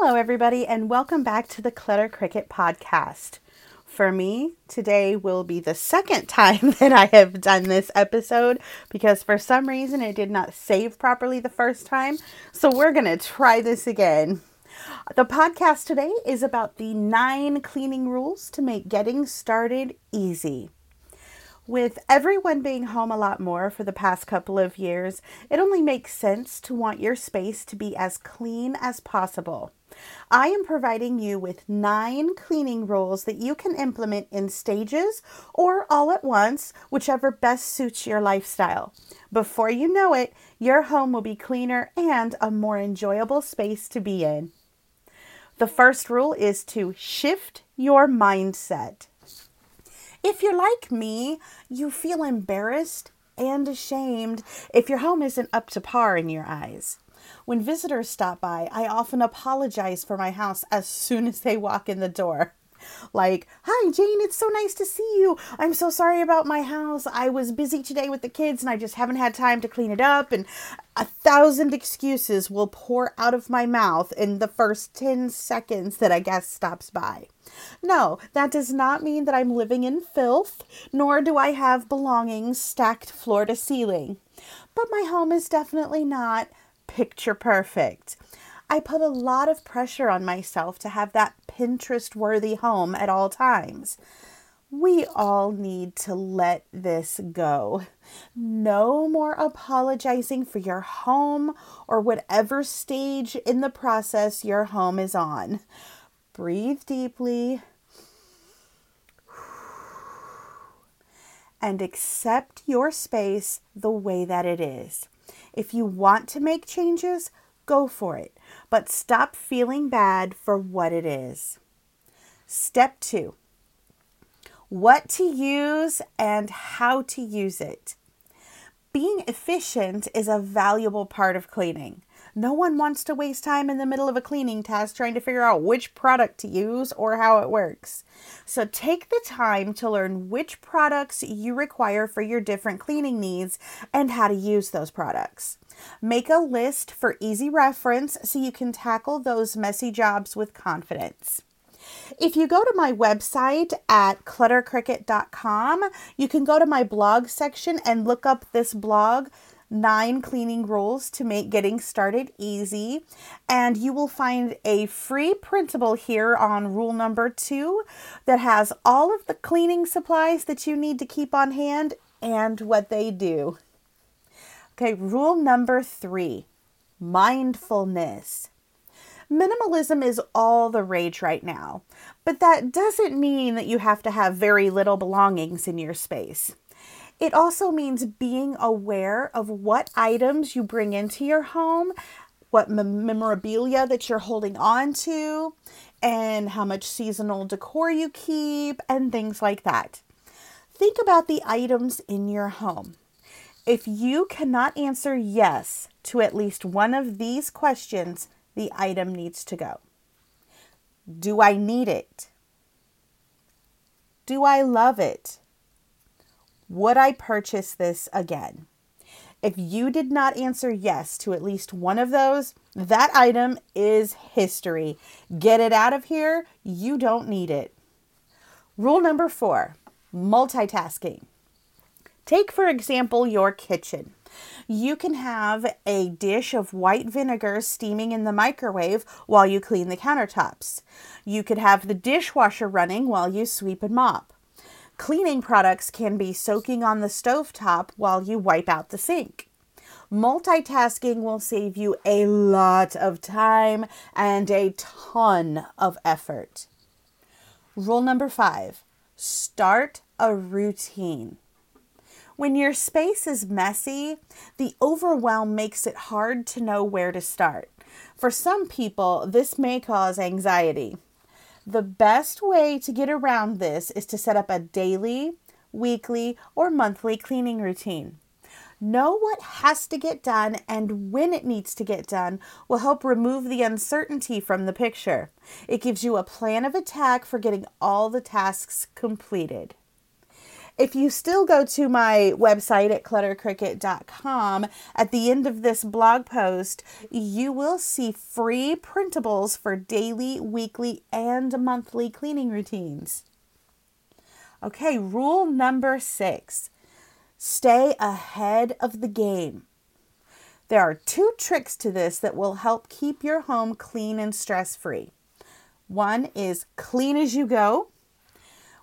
Hello, everybody, and welcome back to the Clutter Cricket podcast. For me, today will be the second time that I have done this episode because for some reason it did not save properly the first time. So we're going to try this again. The podcast today is about the nine cleaning rules to make getting started easy. With everyone being home a lot more for the past couple of years, it only makes sense to want your space to be as clean as possible. I am providing you with nine cleaning rules that you can implement in stages or all at once, whichever best suits your lifestyle. Before you know it, your home will be cleaner and a more enjoyable space to be in. The first rule is to shift your mindset. If you're like me, you feel embarrassed and ashamed if your home isn't up to par in your eyes. When visitors stop by, I often apologize for my house as soon as they walk in the door. Like, hi, Jane, it's so nice to see you. I'm so sorry about my house. I was busy today with the kids and I just haven't had time to clean it up. And a thousand excuses will pour out of my mouth in the first 10 seconds that a guest stops by. No, that does not mean that I'm living in filth, nor do I have belongings stacked floor to ceiling. But my home is definitely not picture perfect. I put a lot of pressure on myself to have that Pinterest worthy home at all times. We all need to let this go. No more apologizing for your home or whatever stage in the process your home is on. Breathe deeply and accept your space the way that it is. If you want to make changes, go for it, but stop feeling bad for what it is. Step two what to use and how to use it. Being efficient is a valuable part of cleaning. No one wants to waste time in the middle of a cleaning task trying to figure out which product to use or how it works. So take the time to learn which products you require for your different cleaning needs and how to use those products. Make a list for easy reference so you can tackle those messy jobs with confidence. If you go to my website at cluttercricket.com, you can go to my blog section and look up this blog nine cleaning rules to make getting started easy. And you will find a free printable here on rule number two that has all of the cleaning supplies that you need to keep on hand and what they do. Okay, rule number three mindfulness. Minimalism is all the rage right now, but that doesn't mean that you have to have very little belongings in your space. It also means being aware of what items you bring into your home, what memorabilia that you're holding on to, and how much seasonal decor you keep, and things like that. Think about the items in your home. If you cannot answer yes to at least one of these questions, the item needs to go. Do I need it? Do I love it? Would I purchase this again? If you did not answer yes to at least one of those, that item is history. Get it out of here. You don't need it. Rule number four multitasking. Take, for example, your kitchen. You can have a dish of white vinegar steaming in the microwave while you clean the countertops. You could have the dishwasher running while you sweep and mop. Cleaning products can be soaking on the stove top while you wipe out the sink. Multitasking will save you a lot of time and a ton of effort. Rule number five start a routine. When your space is messy, the overwhelm makes it hard to know where to start. For some people, this may cause anxiety. The best way to get around this is to set up a daily, weekly, or monthly cleaning routine. Know what has to get done and when it needs to get done will help remove the uncertainty from the picture. It gives you a plan of attack for getting all the tasks completed. If you still go to my website at cluttercricket.com, at the end of this blog post, you will see free printables for daily, weekly, and monthly cleaning routines. Okay, rule number six stay ahead of the game. There are two tricks to this that will help keep your home clean and stress free. One is clean as you go.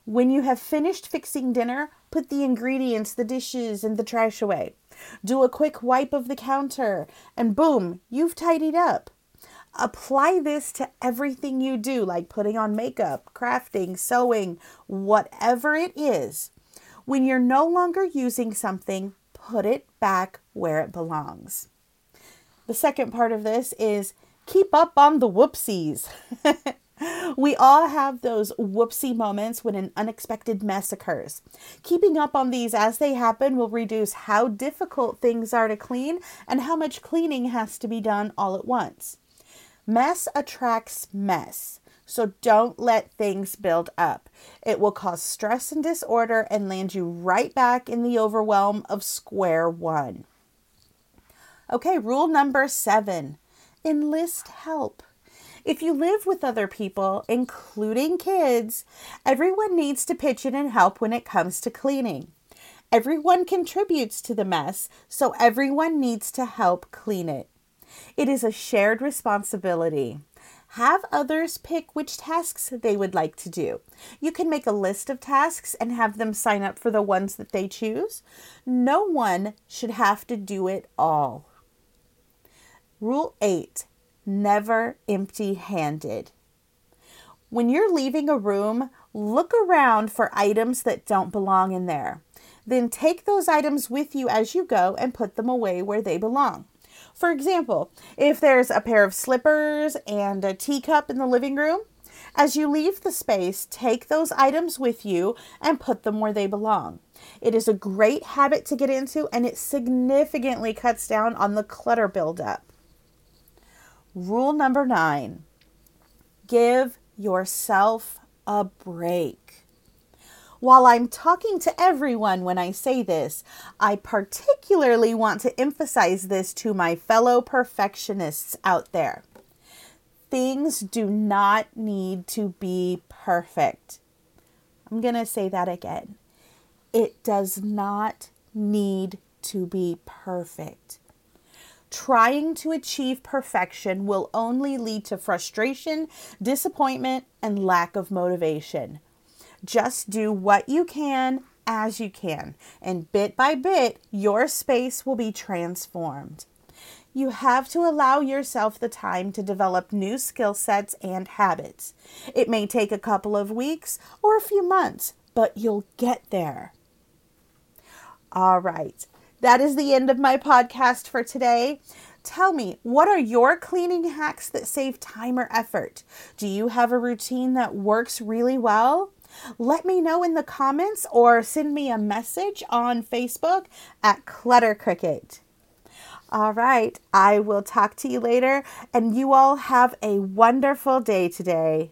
When you have finished fixing dinner, put the ingredients, the dishes, and the trash away. Do a quick wipe of the counter, and boom, you've tidied up. Apply this to everything you do, like putting on makeup, crafting, sewing, whatever it is. When you're no longer using something, put it back where it belongs. The second part of this is keep up on the whoopsies. we all have those whoopsie moments when an unexpected mess occurs. Keeping up on these as they happen will reduce how difficult things are to clean and how much cleaning has to be done all at once. Mess attracts mess. So don't let things build up. It will cause stress and disorder and land you right back in the overwhelm of square one. Okay, rule number seven enlist help. If you live with other people, including kids, everyone needs to pitch in and help when it comes to cleaning. Everyone contributes to the mess, so everyone needs to help clean it. It is a shared responsibility. Have others pick which tasks they would like to do. You can make a list of tasks and have them sign up for the ones that they choose. No one should have to do it all. Rule 8 Never empty handed. When you're leaving a room, look around for items that don't belong in there. Then take those items with you as you go and put them away where they belong. For example, if there's a pair of slippers and a teacup in the living room, as you leave the space, take those items with you and put them where they belong. It is a great habit to get into and it significantly cuts down on the clutter buildup. Rule number nine give yourself a break. While I'm talking to everyone when I say this, I particularly want to emphasize this to my fellow perfectionists out there. Things do not need to be perfect. I'm going to say that again. It does not need to be perfect. Trying to achieve perfection will only lead to frustration, disappointment, and lack of motivation. Just do what you can as you can, and bit by bit, your space will be transformed. You have to allow yourself the time to develop new skill sets and habits. It may take a couple of weeks or a few months, but you'll get there. All right. That is the end of my podcast for today. Tell me, what are your cleaning hacks that save time or effort? Do you have a routine that works really well? Let me know in the comments or send me a message on Facebook at Clutter Cricket. All right, I will talk to you later, and you all have a wonderful day today.